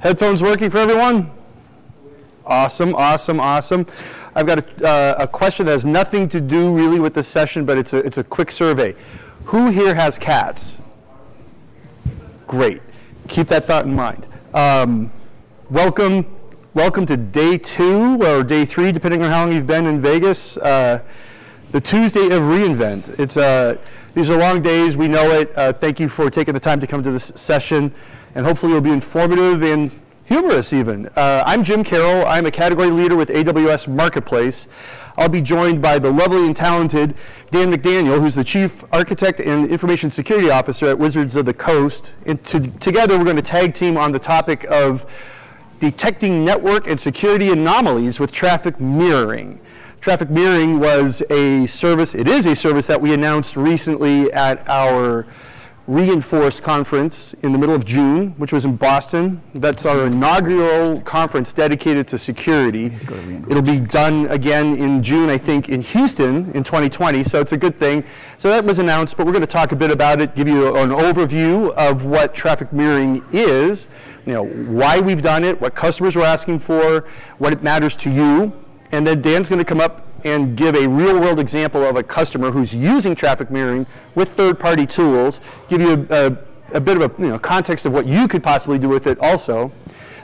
Headphones working for everyone? Awesome, awesome, awesome. I've got a, uh, a question that has nothing to do really with this session, but it's a, it's a quick survey. Who here has cats? Great. Keep that thought in mind. Um, welcome, welcome to day two or day three, depending on how long you've been in Vegas. Uh, the Tuesday of re:Invent. It's uh, these are long days. We know it. Uh, thank you for taking the time to come to this session, and hopefully it'll be informative and humorous even. Uh, I'm Jim Carroll. I'm a category leader with AWS Marketplace. I'll be joined by the lovely and talented Dan McDaniel, who's the Chief Architect and Information Security Officer at Wizards of the Coast. And to, together we're going to tag team on the topic of detecting network and security anomalies with traffic mirroring. Traffic mirroring was a service, it is a service that we announced recently at our re:Inforce conference in the middle of June, which was in Boston. That's our inaugural conference dedicated to security. It'll be done again in June, I think, in Houston in 2020, so it's a good thing. So that was announced, but we're going to talk a bit about it, give you an overview of what traffic mirroring is, you know, why we've done it, what customers are asking for, what it matters to you, and then Dan's going to come up and give a real world example of a customer who's using traffic mirroring with third party tools, give you a, a, a bit of a you know, context of what you could possibly do with it also.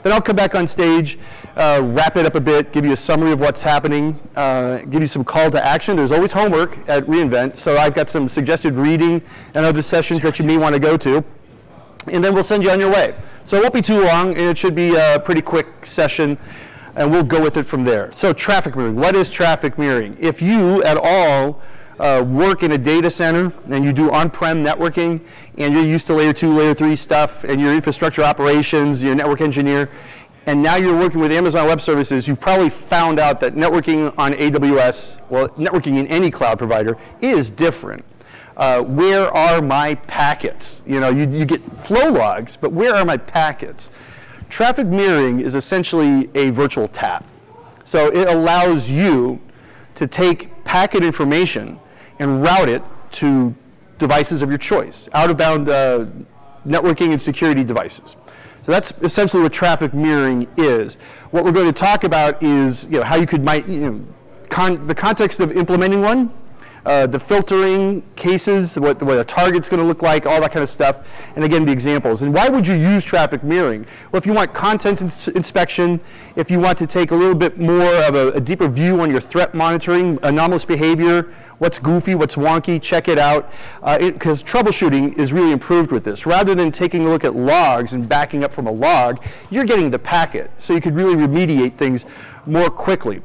Then I'll come back on stage, uh, wrap it up a bit, give you a summary of what's happening, uh, give you some call to action. There's always homework at re:Invent, so I've got some suggested reading and other sessions that you may want to go to. And then we'll send you on your way. So it won't be too long, and it should be a pretty quick session and we'll go with it from there. So traffic mirroring, what is traffic mirroring? If you at all uh, work in a data center and you do on-prem networking and you're used to layer two, layer three stuff and your infrastructure operations, you're a network engineer, and now you're working with Amazon Web Services, you've probably found out that networking on AWS, well, networking in any cloud provider is different. Uh, where are my packets? You know, you, you get flow logs, but where are my packets? Traffic mirroring is essentially a virtual tap. So it allows you to take packet information and route it to devices of your choice, out-of-bound uh, networking and security devices. So that's essentially what traffic mirroring is. What we're going to talk about is you know, how you could, might, you know, con the context of implementing one, uh, the filtering cases, what, what a target's going to look like, all that kind of stuff, and again, the examples. And why would you use traffic mirroring? Well, if you want content ins inspection, if you want to take a little bit more of a, a deeper view on your threat monitoring, anomalous behavior, what's goofy, what's wonky, check it out. Because uh, troubleshooting is really improved with this. Rather than taking a look at logs and backing up from a log, you're getting the packet. So you could really remediate things more quickly.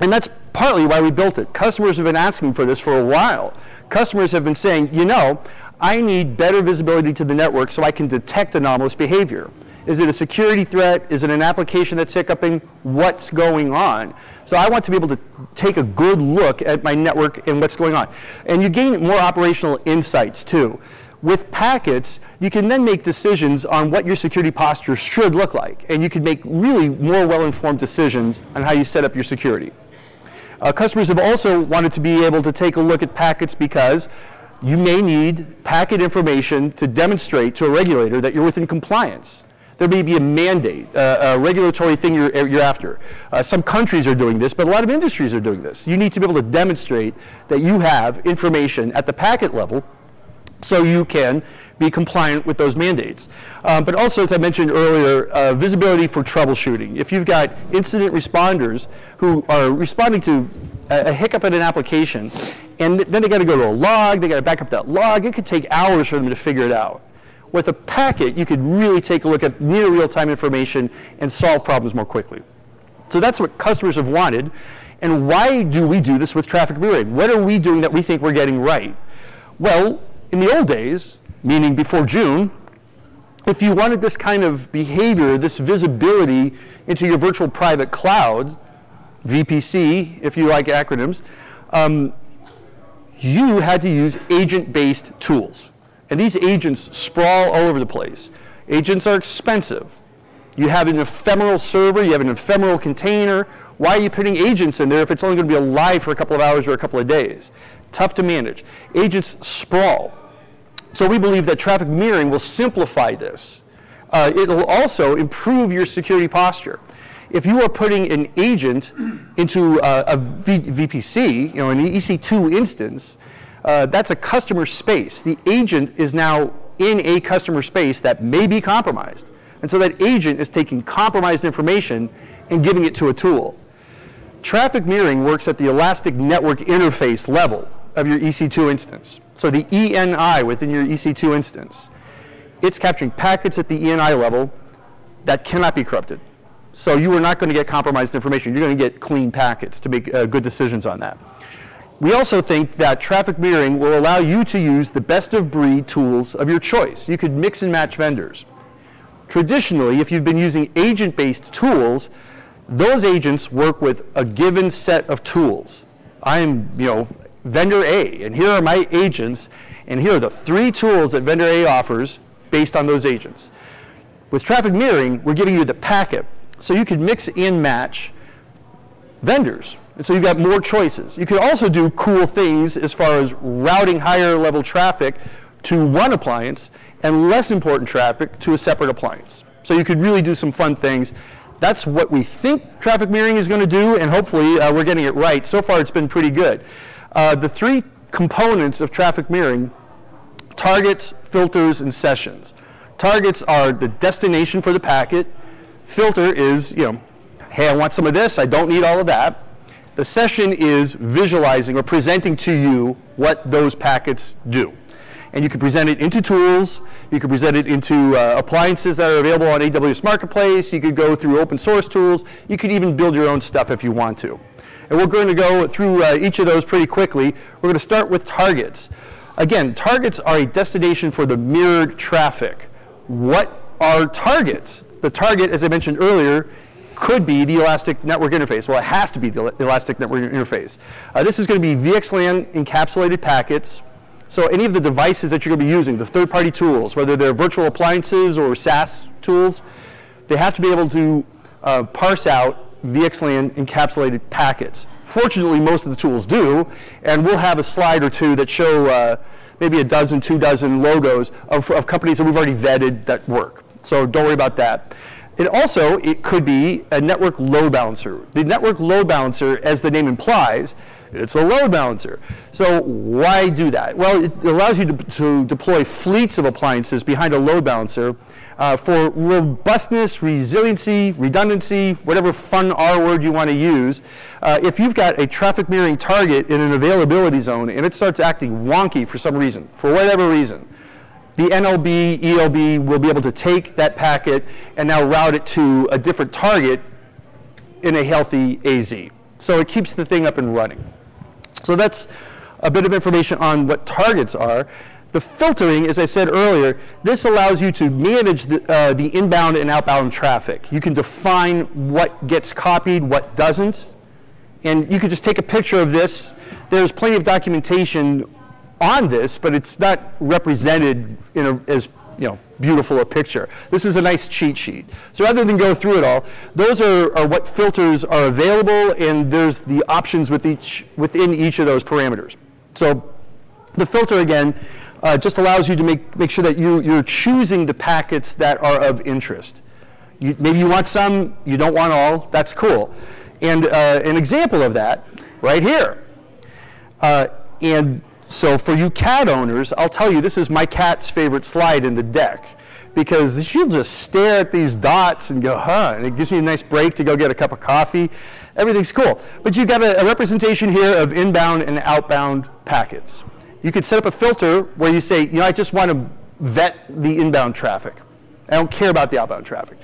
And that's partly why we built it. Customers have been asking for this for a while. Customers have been saying, you know, I need better visibility to the network so I can detect anomalous behavior. Is it a security threat? Is it an application that's hiccuping? What's going on? So I want to be able to take a good look at my network and what's going on. And you gain more operational insights too. With packets, you can then make decisions on what your security posture should look like. And you can make really more well-informed decisions on how you set up your security. Uh, customers have also wanted to be able to take a look at packets because you may need packet information to demonstrate to a regulator that you're within compliance. There may be a mandate, uh, a regulatory thing you're, you're after. Uh, some countries are doing this, but a lot of industries are doing this. You need to be able to demonstrate that you have information at the packet level so you can be compliant with those mandates. Um, but also, as I mentioned earlier, uh, visibility for troubleshooting. If you've got incident responders who are responding to a, a hiccup in an application, and th then they got to go to a log, they got to back up that log, it could take hours for them to figure it out. With a packet, you could really take a look at near real-time information and solve problems more quickly. So that's what customers have wanted. And why do we do this with traffic mirroring? What are we doing that we think we're getting right? Well, in the old days, meaning before June, if you wanted this kind of behavior, this visibility into your virtual private cloud, VPC, if you like acronyms, um, you had to use agent-based tools. And these agents sprawl all over the place. Agents are expensive. You have an ephemeral server, you have an ephemeral container. Why are you putting agents in there if it's only going to be alive for a couple of hours or a couple of days? Tough to manage. Agents sprawl. So we believe that traffic mirroring will simplify this. Uh, it'll also improve your security posture. If you are putting an agent into uh, a v VPC, you know, an EC2 instance, uh, that's a customer space. The agent is now in a customer space that may be compromised. And so that agent is taking compromised information and giving it to a tool. Traffic mirroring works at the elastic network interface level of your EC2 instance. So the ENI within your EC2 instance, it's capturing packets at the ENI level that cannot be corrupted. So you are not going to get compromised information. You're going to get clean packets to make uh, good decisions on that. We also think that traffic mirroring will allow you to use the best of breed tools of your choice. You could mix and match vendors. Traditionally, if you've been using agent-based tools, those agents work with a given set of tools. I'm, you know, vendor A, and here are my agents, and here are the three tools that vendor A offers based on those agents. With traffic mirroring, we're giving you the packet, so you could mix and match vendors. And so you've got more choices. You could also do cool things as far as routing higher level traffic to one appliance and less important traffic to a separate appliance. So you could really do some fun things that's what we think traffic mirroring is going to do, and hopefully uh, we're getting it right. So far, it's been pretty good. Uh, the three components of traffic mirroring, targets, filters, and sessions. Targets are the destination for the packet. Filter is, you know, hey, I want some of this, I don't need all of that. The session is visualizing or presenting to you what those packets do and you can present it into tools. You can present it into uh, appliances that are available on AWS Marketplace. You could go through open source tools. You could even build your own stuff if you want to. And we're going to go through uh, each of those pretty quickly. We're going to start with targets. Again, targets are a destination for the mirrored traffic. What are targets? The target, as I mentioned earlier, could be the Elastic Network Interface. Well, it has to be the Elastic Network Interface. Uh, this is going to be VXLAN encapsulated packets so any of the devices that you're going to be using, the third-party tools, whether they're virtual appliances or SaaS tools, they have to be able to uh, parse out VXLAN encapsulated packets. Fortunately, most of the tools do, and we'll have a slide or two that show uh, maybe a dozen, two dozen logos of, of companies that we've already vetted that work. So don't worry about that. It also, it could be a network load balancer. The network load balancer, as the name implies, it's a load balancer. So why do that? Well, it allows you to, to deploy fleets of appliances behind a load balancer uh, for robustness, resiliency, redundancy, whatever fun R word you want to use. Uh, if you've got a traffic mirroring target in an availability zone and it starts acting wonky for some reason, for whatever reason, the NLB, ELB will be able to take that packet and now route it to a different target in a healthy AZ. So it keeps the thing up and running. So that's a bit of information on what targets are. The filtering, as I said earlier, this allows you to manage the, uh, the inbound and outbound traffic. You can define what gets copied, what doesn't. And you could just take a picture of this. There's plenty of documentation on this, but it's not represented in a, as you know, beautiful a picture. This is a nice cheat sheet. So rather than go through it all, those are, are what filters are available, and there's the options with each, within each of those parameters. So the filter, again, uh, just allows you to make, make sure that you, you're choosing the packets that are of interest. You, maybe you want some, you don't want all, that's cool. And uh, an example of that, right here. Uh, and so for you cat owners, I'll tell you, this is my cat's favorite slide in the deck because she'll just stare at these dots and go, huh, and it gives me a nice break to go get a cup of coffee. Everything's cool. But you've got a, a representation here of inbound and outbound packets. You could set up a filter where you say, you know, I just want to vet the inbound traffic. I don't care about the outbound traffic.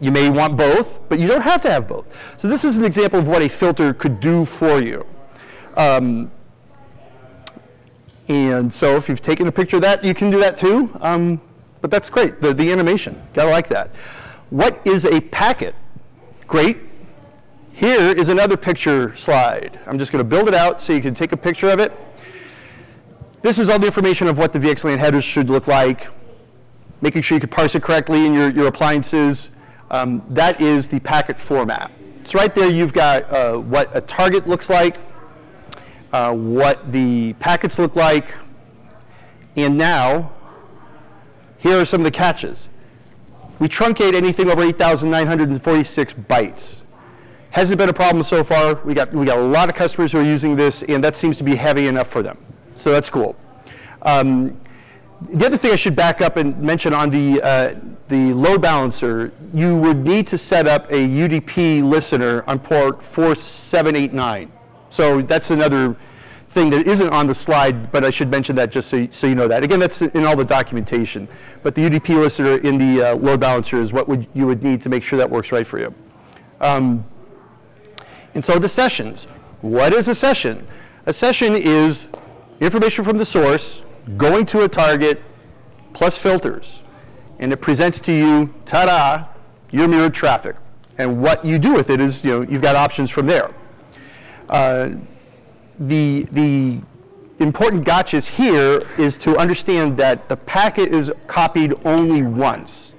You may want both, but you don't have to have both. So this is an example of what a filter could do for you. Um, and so if you've taken a picture of that, you can do that too. Um, but that's great, the, the animation, gotta like that. What is a packet? Great. Here is another picture slide. I'm just gonna build it out so you can take a picture of it. This is all the information of what the VXLAN headers should look like, making sure you can parse it correctly in your, your appliances. Um, that is the packet format. So right there you've got uh, what a target looks like, uh, what the packets look like, and now here are some of the catches. we truncate anything over 8,946 bytes. Hasn't been a problem so far. We got, we got a lot of customers who are using this, and that seems to be heavy enough for them. So that's cool. Um, the other thing I should back up and mention on the, uh, the load balancer, you would need to set up a UDP listener on port 4789. So that's another thing that isn't on the slide, but I should mention that just so you, so you know that. Again, that's in all the documentation. But the UDP listener in the uh, load balancer is what would, you would need to make sure that works right for you. Um, and so the sessions. What is a session? A session is information from the source going to a target plus filters. And it presents to you, ta-da, your mirrored traffic. And what you do with it is, you know, you've got options from there. Uh, the, the important gotchas here is to understand that the packet is copied only once.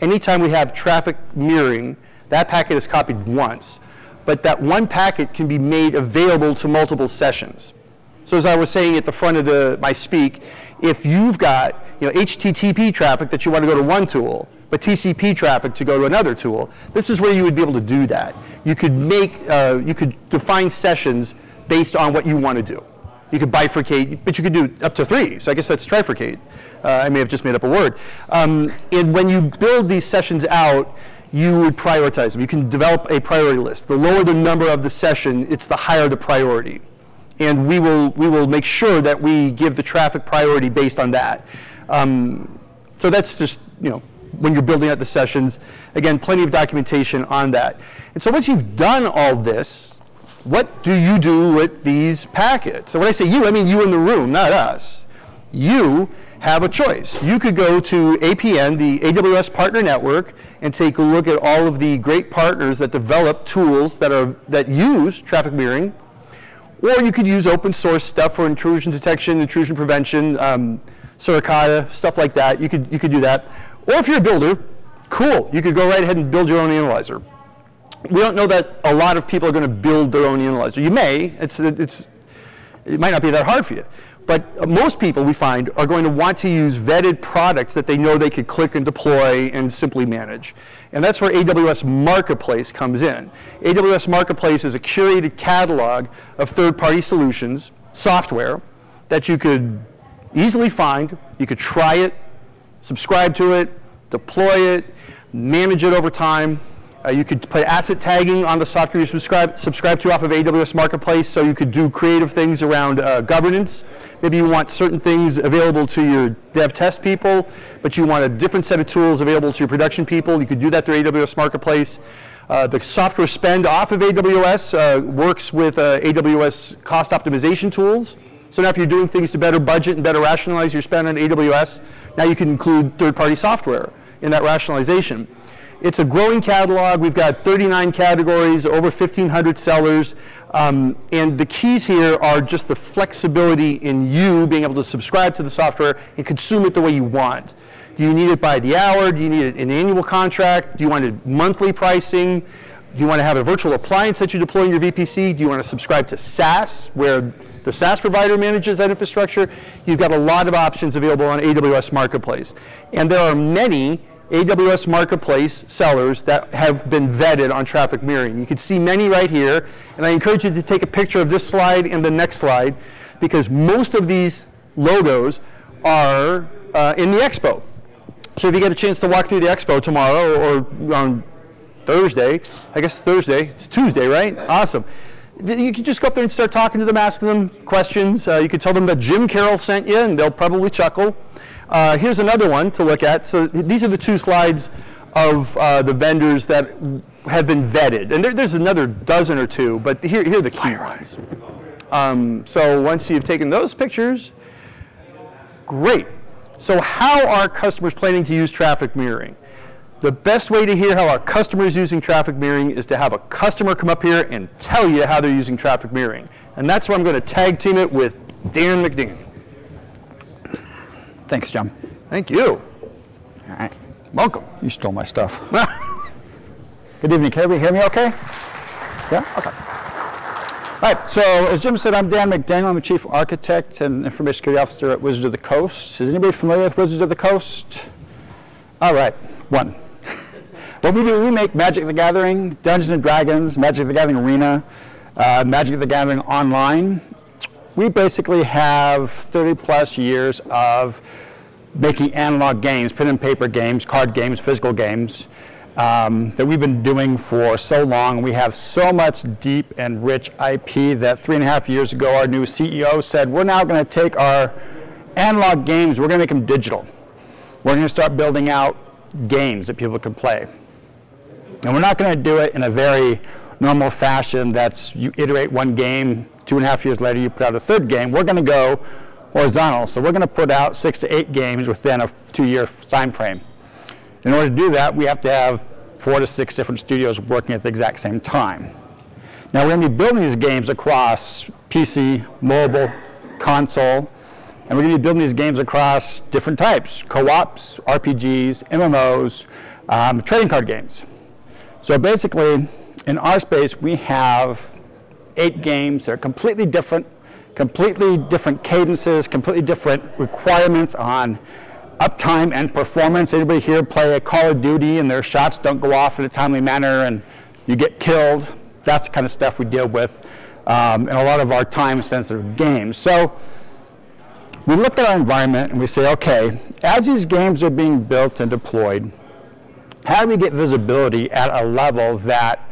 Anytime we have traffic mirroring, that packet is copied once. But that one packet can be made available to multiple sessions. So as I was saying at the front of the, my speak, if you've got you know, HTTP traffic that you want to go to one tool, but TCP traffic to go to another tool, this is where you would be able to do that. You could make, uh, you could define sessions based on what you want to do. You could bifurcate, but you could do up to three. So I guess that's trifurcate. Uh, I may have just made up a word. Um, and when you build these sessions out, you would prioritize them. You can develop a priority list. The lower the number of the session, it's the higher the priority. And we will, we will make sure that we give the traffic priority based on that. Um, so that's just, you know, when you're building out the sessions. Again, plenty of documentation on that. And so once you've done all this, what do you do with these packets? So when I say you, I mean you in the room, not us. You have a choice. You could go to APN, the AWS Partner Network, and take a look at all of the great partners that develop tools that, are, that use traffic mirroring. Or you could use open source stuff for intrusion detection, intrusion prevention, um, Suricata, stuff like that. You could, you could do that. Or if you're a builder, cool. You could go right ahead and build your own analyzer we don't know that a lot of people are going to build their own analyzer. You may. It's, it's, it might not be that hard for you. But most people, we find, are going to want to use vetted products that they know they could click and deploy and simply manage. And that's where AWS Marketplace comes in. AWS Marketplace is a curated catalog of third-party solutions, software, that you could easily find. You could try it, subscribe to it, deploy it, manage it over time, uh, you could put asset tagging on the software you subscribe, subscribe to off of AWS Marketplace so you could do creative things around uh, governance. Maybe you want certain things available to your dev test people, but you want a different set of tools available to your production people. You could do that through AWS Marketplace. Uh, the software spend off of AWS uh, works with uh, AWS cost optimization tools. So now if you're doing things to better budget and better rationalize your spend on AWS, now you can include third-party software in that rationalization. It's a growing catalog. We've got 39 categories, over 1,500 sellers. Um, and the keys here are just the flexibility in you being able to subscribe to the software and consume it the way you want. Do you need it by the hour? Do you need it in an annual contract? Do you want it monthly pricing? Do you want to have a virtual appliance that you deploy in your VPC? Do you want to subscribe to SaaS, where the SaaS provider manages that infrastructure? You've got a lot of options available on AWS Marketplace. And there are many AWS Marketplace sellers that have been vetted on traffic mirroring. You can see many right here, and I encourage you to take a picture of this slide and the next slide, because most of these logos are uh, in the expo. So if you get a chance to walk through the expo tomorrow or on Thursday, I guess Thursday, it's Tuesday, right? Awesome. You can just go up there and start talking to them, asking them questions. Uh, you could tell them that Jim Carroll sent you, and they'll probably chuckle. Uh, here's another one to look at. So these are the two slides of uh, the vendors that have been vetted. And there, there's another dozen or two, but here, here are the key ones. Um, so once you've taken those pictures, great. So how are customers planning to use traffic mirroring? The best way to hear how our customers using traffic mirroring is to have a customer come up here and tell you how they're using traffic mirroring. And that's where I'm going to tag team it with Dan McDaniel. Thanks, John. Thank you. All right. Welcome. You stole my stuff. Good evening. Can everybody hear me okay? Yeah? Okay. All right, so as Jim said, I'm Dan McDaniel. I'm the Chief Architect and Information Security Officer at Wizards of the Coast. Is anybody familiar with Wizards of the Coast? All right, one. What we do, we make Magic the Gathering, Dungeons and Dragons, Magic the Gathering Arena, uh, Magic the Gathering Online. We basically have 30 plus years of making analog games, pen and paper games, card games, physical games um, that we've been doing for so long. We have so much deep and rich IP that three and a half years ago, our new CEO said, we're now going to take our analog games, we're going to make them digital. We're going to start building out games that people can play. And we're not going to do it in a very normal fashion that's you iterate one game, two and a half years later you put out a third game. We're going to go horizontal. So we're going to put out six to eight games within a two-year time frame. In order to do that, we have to have four to six different studios working at the exact same time. Now we're going to be building these games across PC, mobile, console, and we're going to be building these games across different types, co-ops, RPGs, MMOs, um, trading card games. So basically, in our space, we have eight games. They're completely different, completely different cadences, completely different requirements on uptime and performance. Anybody here play a Call of Duty and their shots don't go off in a timely manner and you get killed? That's the kind of stuff we deal with um, in a lot of our time-sensitive games. So we look at our environment and we say, okay, as these games are being built and deployed, how do we get visibility at a level that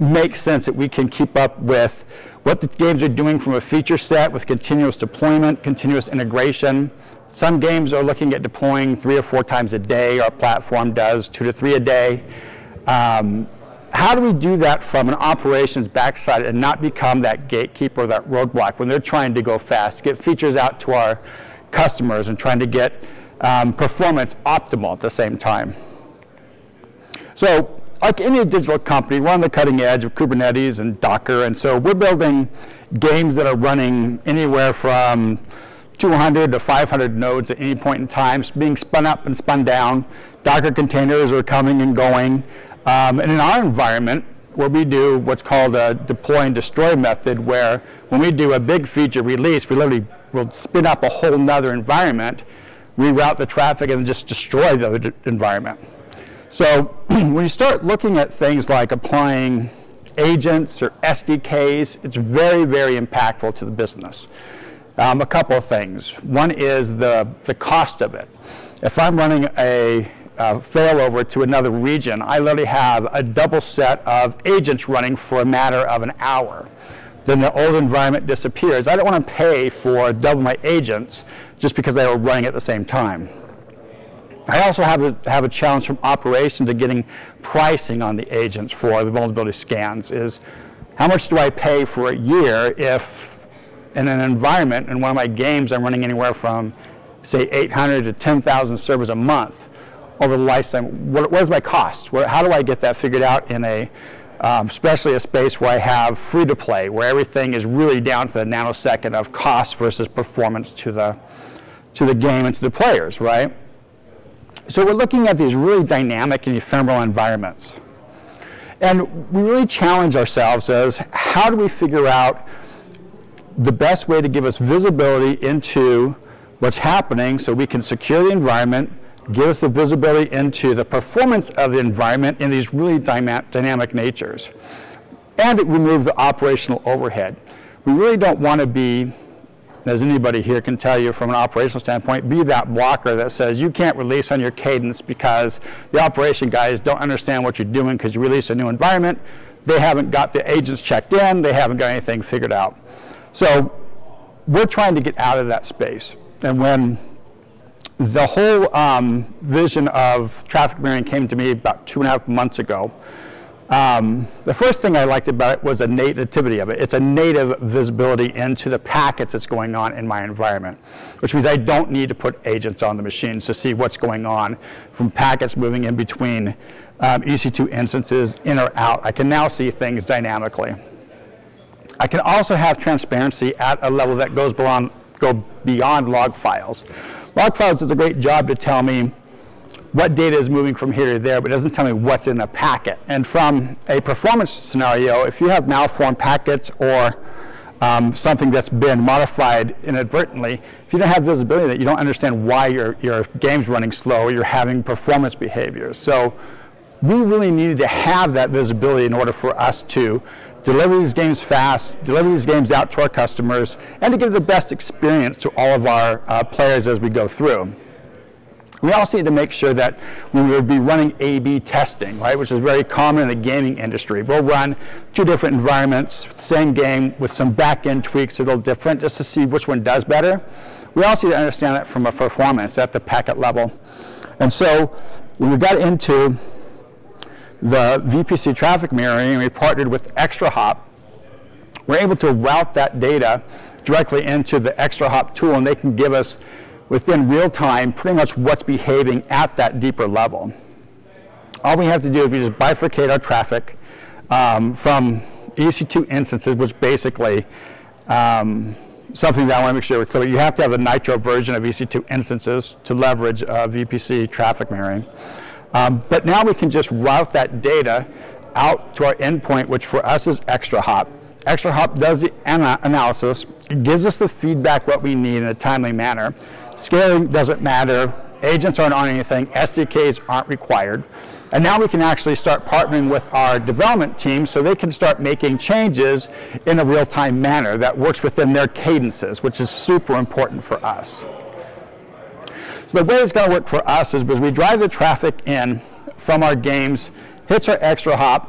makes sense that we can keep up with what the games are doing from a feature set with continuous deployment, continuous integration. Some games are looking at deploying three or four times a day. Our platform does two to three a day. Um, how do we do that from an operations backside and not become that gatekeeper that roadblock when they're trying to go fast, get features out to our customers and trying to get um, performance optimal at the same time? So like any digital company, we're on the cutting edge of Kubernetes and Docker, and so we're building games that are running anywhere from 200 to 500 nodes at any point in time, being spun up and spun down. Docker containers are coming and going. Um, and in our environment, where we do what's called a deploy and destroy method, where when we do a big feature release, we literally will spin up a whole nother environment, reroute the traffic, and just destroy the other environment. So when you start looking at things like applying agents or SDKs, it's very, very impactful to the business. Um, a couple of things. One is the, the cost of it. If I'm running a uh, failover to another region, I literally have a double set of agents running for a matter of an hour. Then the old environment disappears. I don't want to pay for double my agents just because they were running at the same time. I also have a, have a challenge from operations to getting pricing on the agents for the vulnerability scans is how much do I pay for a year if in an environment, in one of my games, I'm running anywhere from, say, 800 to 10,000 servers a month over the lifetime. What, what is my cost? How do I get that figured out in a, um, especially a space where I have free to play, where everything is really down to the nanosecond of cost versus performance to the, to the game and to the players, right? So we're looking at these really dynamic and ephemeral environments. And we really challenge ourselves as how do we figure out the best way to give us visibility into what's happening so we can secure the environment, give us the visibility into the performance of the environment in these really dynamic natures, and remove the operational overhead. We really don't want to be as anybody here can tell you from an operational standpoint, be that blocker that says you can't release on your cadence because the operation guys don't understand what you're doing because you release a new environment. They haven't got the agents checked in. They haven't got anything figured out. So we're trying to get out of that space. And when the whole um, vision of traffic mirroring came to me about two and a half months ago, um, the first thing I liked about it was the nativity of it. It's a native visibility into the packets that's going on in my environment, which means I don't need to put agents on the machines to see what's going on from packets moving in between um, EC2 instances in or out. I can now see things dynamically. I can also have transparency at a level that goes beyond, go beyond log files. Log files does a great job to tell me what data is moving from here to there, but it doesn't tell me what's in the packet. And from a performance scenario, if you have malformed packets or um, something that's been modified inadvertently, if you don't have visibility that, you don't understand why your, your game's running slow you're having performance behaviors. So we really needed to have that visibility in order for us to deliver these games fast, deliver these games out to our customers, and to give the best experience to all of our uh, players as we go through. We also need to make sure that when we would be running A-B testing, right, which is very common in the gaming industry. We'll run two different environments, same game, with some back-end tweaks a little different, just to see which one does better. We also need to understand that from a performance at the packet level. And so when we got into the VPC traffic mirroring and we partnered with ExtraHop, we're able to route that data directly into the ExtraHop tool and they can give us within real time pretty much what's behaving at that deeper level. All we have to do is we just bifurcate our traffic um, from EC2 instances, which basically um, something that I want to make sure we're clear. You have to have a Nitro version of EC2 instances to leverage uh, VPC traffic mirroring. Um, but now we can just route that data out to our endpoint, which for us is ExtraHop. ExtraHop does the ana analysis, gives us the feedback what we need in a timely manner. Scaling doesn't matter, agents aren't on anything, SDKs aren't required. And now we can actually start partnering with our development team so they can start making changes in a real-time manner that works within their cadences, which is super important for us. So the way it's going to work for us is because we drive the traffic in from our games, hits our ExtraHop,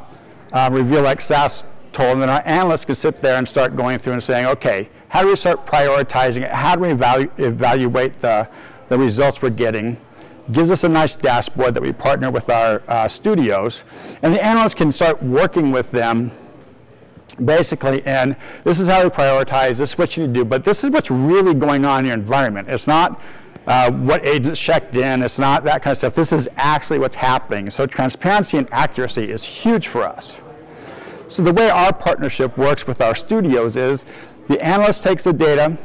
uh, reveal like SaaS told, and then our analysts can sit there and start going through and saying, okay, how do we start prioritizing it? How do we evalu evaluate the, the results we're getting? Gives us a nice dashboard that we partner with our uh, studios, and the analysts can start working with them basically, and this is how we prioritize, this is what you need to do, but this is what's really going on in your environment. It's not uh, what agents checked in, it's not that kind of stuff. This is actually what's happening. So transparency and accuracy is huge for us. So the way our partnership works with our studios is the analyst takes the data,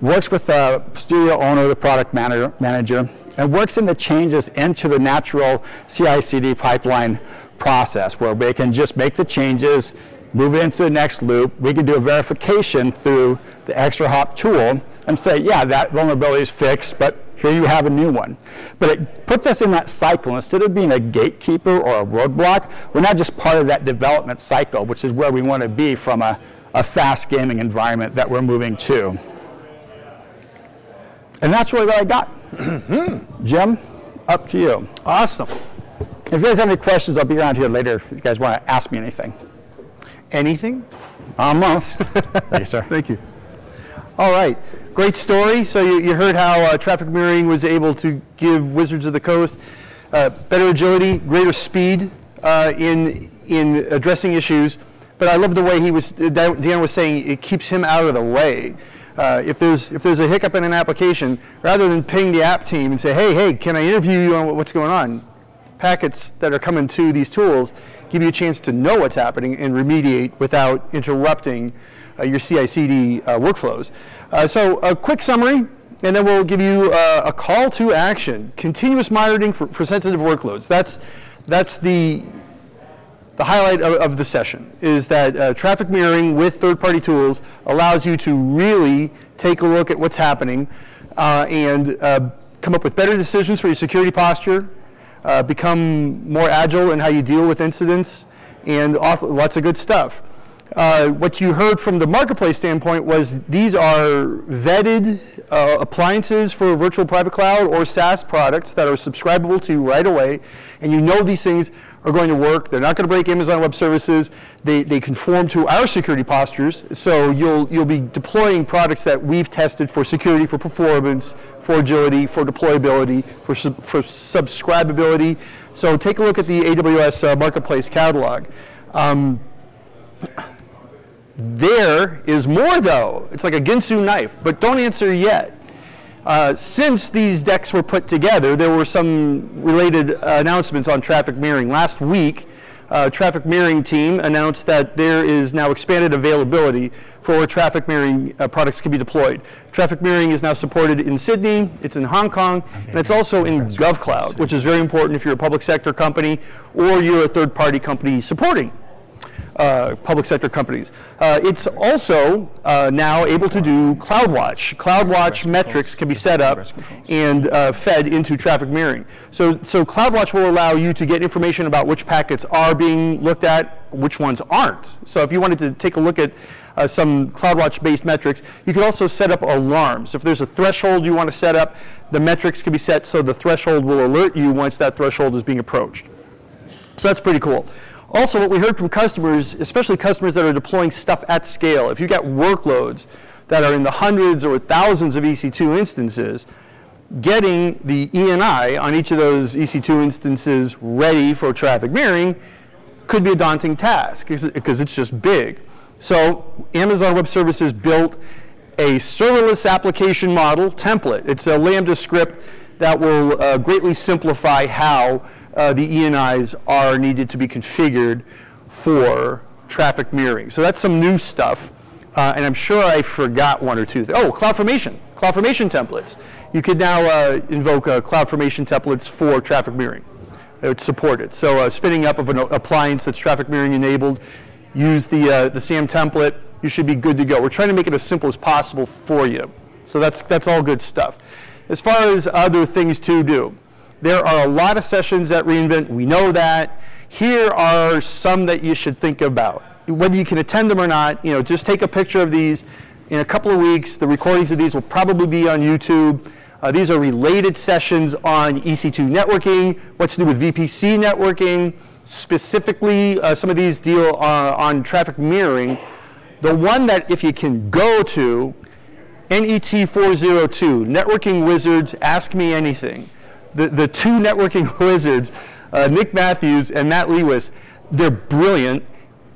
works with the studio owner, the product manager, and works in the changes into the natural CI/CD pipeline process where they can just make the changes, move it into the next loop. We can do a verification through the ExtraHop tool and say, yeah, that vulnerability is fixed, but here you have a new one. But it puts us in that cycle. Instead of being a gatekeeper or a roadblock, we're not just part of that development cycle, which is where we want to be from a, a fast gaming environment that we're moving to. And that's really what I got. Jim, up to you. Awesome. If you guys have any questions, I'll be around here later if you guys want to ask me anything. Anything? Almost. Thank you, sir. Thank you. All right. Great story. So you, you heard how uh, traffic mirroring was able to give Wizards of the Coast uh, better agility, greater speed uh, in, in addressing issues. But I love the way he was, Dan was saying, it keeps him out of the way. Uh, if there's if there's a hiccup in an application, rather than ping the app team and say, hey, hey, can I interview you on what's going on? Packets that are coming to these tools give you a chance to know what's happening and remediate without interrupting uh, your CI/CD uh, workflows. Uh, so a quick summary, and then we'll give you a call to action. Continuous monitoring for, for sensitive workloads. That's, that's the, the highlight of, of, the session is that uh, traffic mirroring with third-party tools allows you to really take a look at what's happening uh, and uh, come up with better decisions for your security posture, uh, become more agile in how you deal with incidents, and lots of good stuff. Uh, what you heard from the marketplace standpoint was these are vetted uh, appliances for virtual private cloud or SaaS products that are subscribable to right away, and you know these things are going to work. They're not going to break Amazon Web Services. They, they conform to our security postures, so you'll, you'll be deploying products that we've tested for security, for performance, for agility, for deployability, for, for subscribability. So take a look at the AWS uh, Marketplace catalog. Um, there is more, though. It's like a Ginsu knife, but don't answer yet. Uh, since these decks were put together, there were some related uh, announcements on traffic mirroring. Last week, uh, traffic mirroring team announced that there is now expanded availability for where traffic mirroring uh, products can be deployed. Traffic mirroring is now supported in Sydney, it's in Hong Kong, and it's also in GovCloud, which is very important if you're a public sector company or you're a third-party company supporting uh, public sector companies. Uh, it's also uh, now able to do CloudWatch. CloudWatch metrics can be set up and uh, fed into traffic mirroring. So, so CloudWatch will allow you to get information about which packets are being looked at, which ones aren't. So if you wanted to take a look at uh, some CloudWatch-based metrics. You can also set up alarms. If there's a threshold you want to set up, the metrics can be set so the threshold will alert you once that threshold is being approached. So that's pretty cool. Also, what we heard from customers, especially customers that are deploying stuff at scale, if you've got workloads that are in the hundreds or thousands of EC2 instances, getting the ENI on each of those EC2 instances ready for traffic mirroring could be a daunting task because it's just big. So Amazon Web Services built a serverless application model template. It's a Lambda script that will uh, greatly simplify how uh, the ENIs are needed to be configured for traffic mirroring. So that's some new stuff. Uh, and I'm sure I forgot one or two. Oh, CloudFormation. CloudFormation templates. You could now uh, invoke uh, CloudFormation templates for traffic mirroring. It's supported. So uh, spinning up of an appliance that's traffic mirroring enabled use the, uh, the SAM template, you should be good to go. We're trying to make it as simple as possible for you. So that's, that's all good stuff. As far as other things to do, there are a lot of sessions at re:Invent. We know that. Here are some that you should think about. Whether you can attend them or not, you know, just take a picture of these. In a couple of weeks, the recordings of these will probably be on YouTube. Uh, these are related sessions on EC2 networking, what's to do with VPC networking, Specifically, uh, some of these deal uh, on traffic mirroring. The one that if you can go to, NET402, Networking Wizards, Ask Me Anything. The, the two networking wizards, uh, Nick Matthews and Matt Lehwess, they're brilliant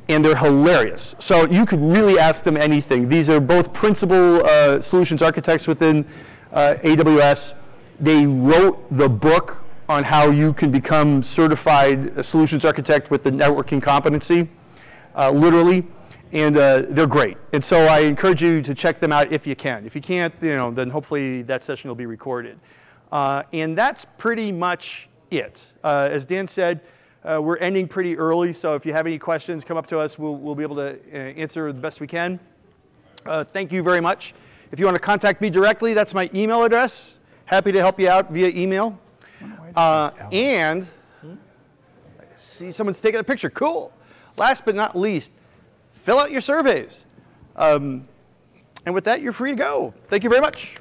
and they're hilarious. So you could really ask them anything. These are both principal uh, solutions architects within uh, AWS. They wrote the book on how you can become certified solutions architect with the networking competency, uh, literally, and uh, they're great. And so I encourage you to check them out if you can. If you can't, you know, then hopefully that session will be recorded. Uh, and that's pretty much it. Uh, as Dan said, uh, we're ending pretty early, so if you have any questions, come up to us. We'll, we'll be able to uh, answer the best we can. thank you very much. If you want to contact me directly, that's my email address. Happy to help you out via email. Uh, and see someone's taking a picture. Cool. Last but not least, fill out your surveys. Um, and with that, you're free to go. Thank you very much.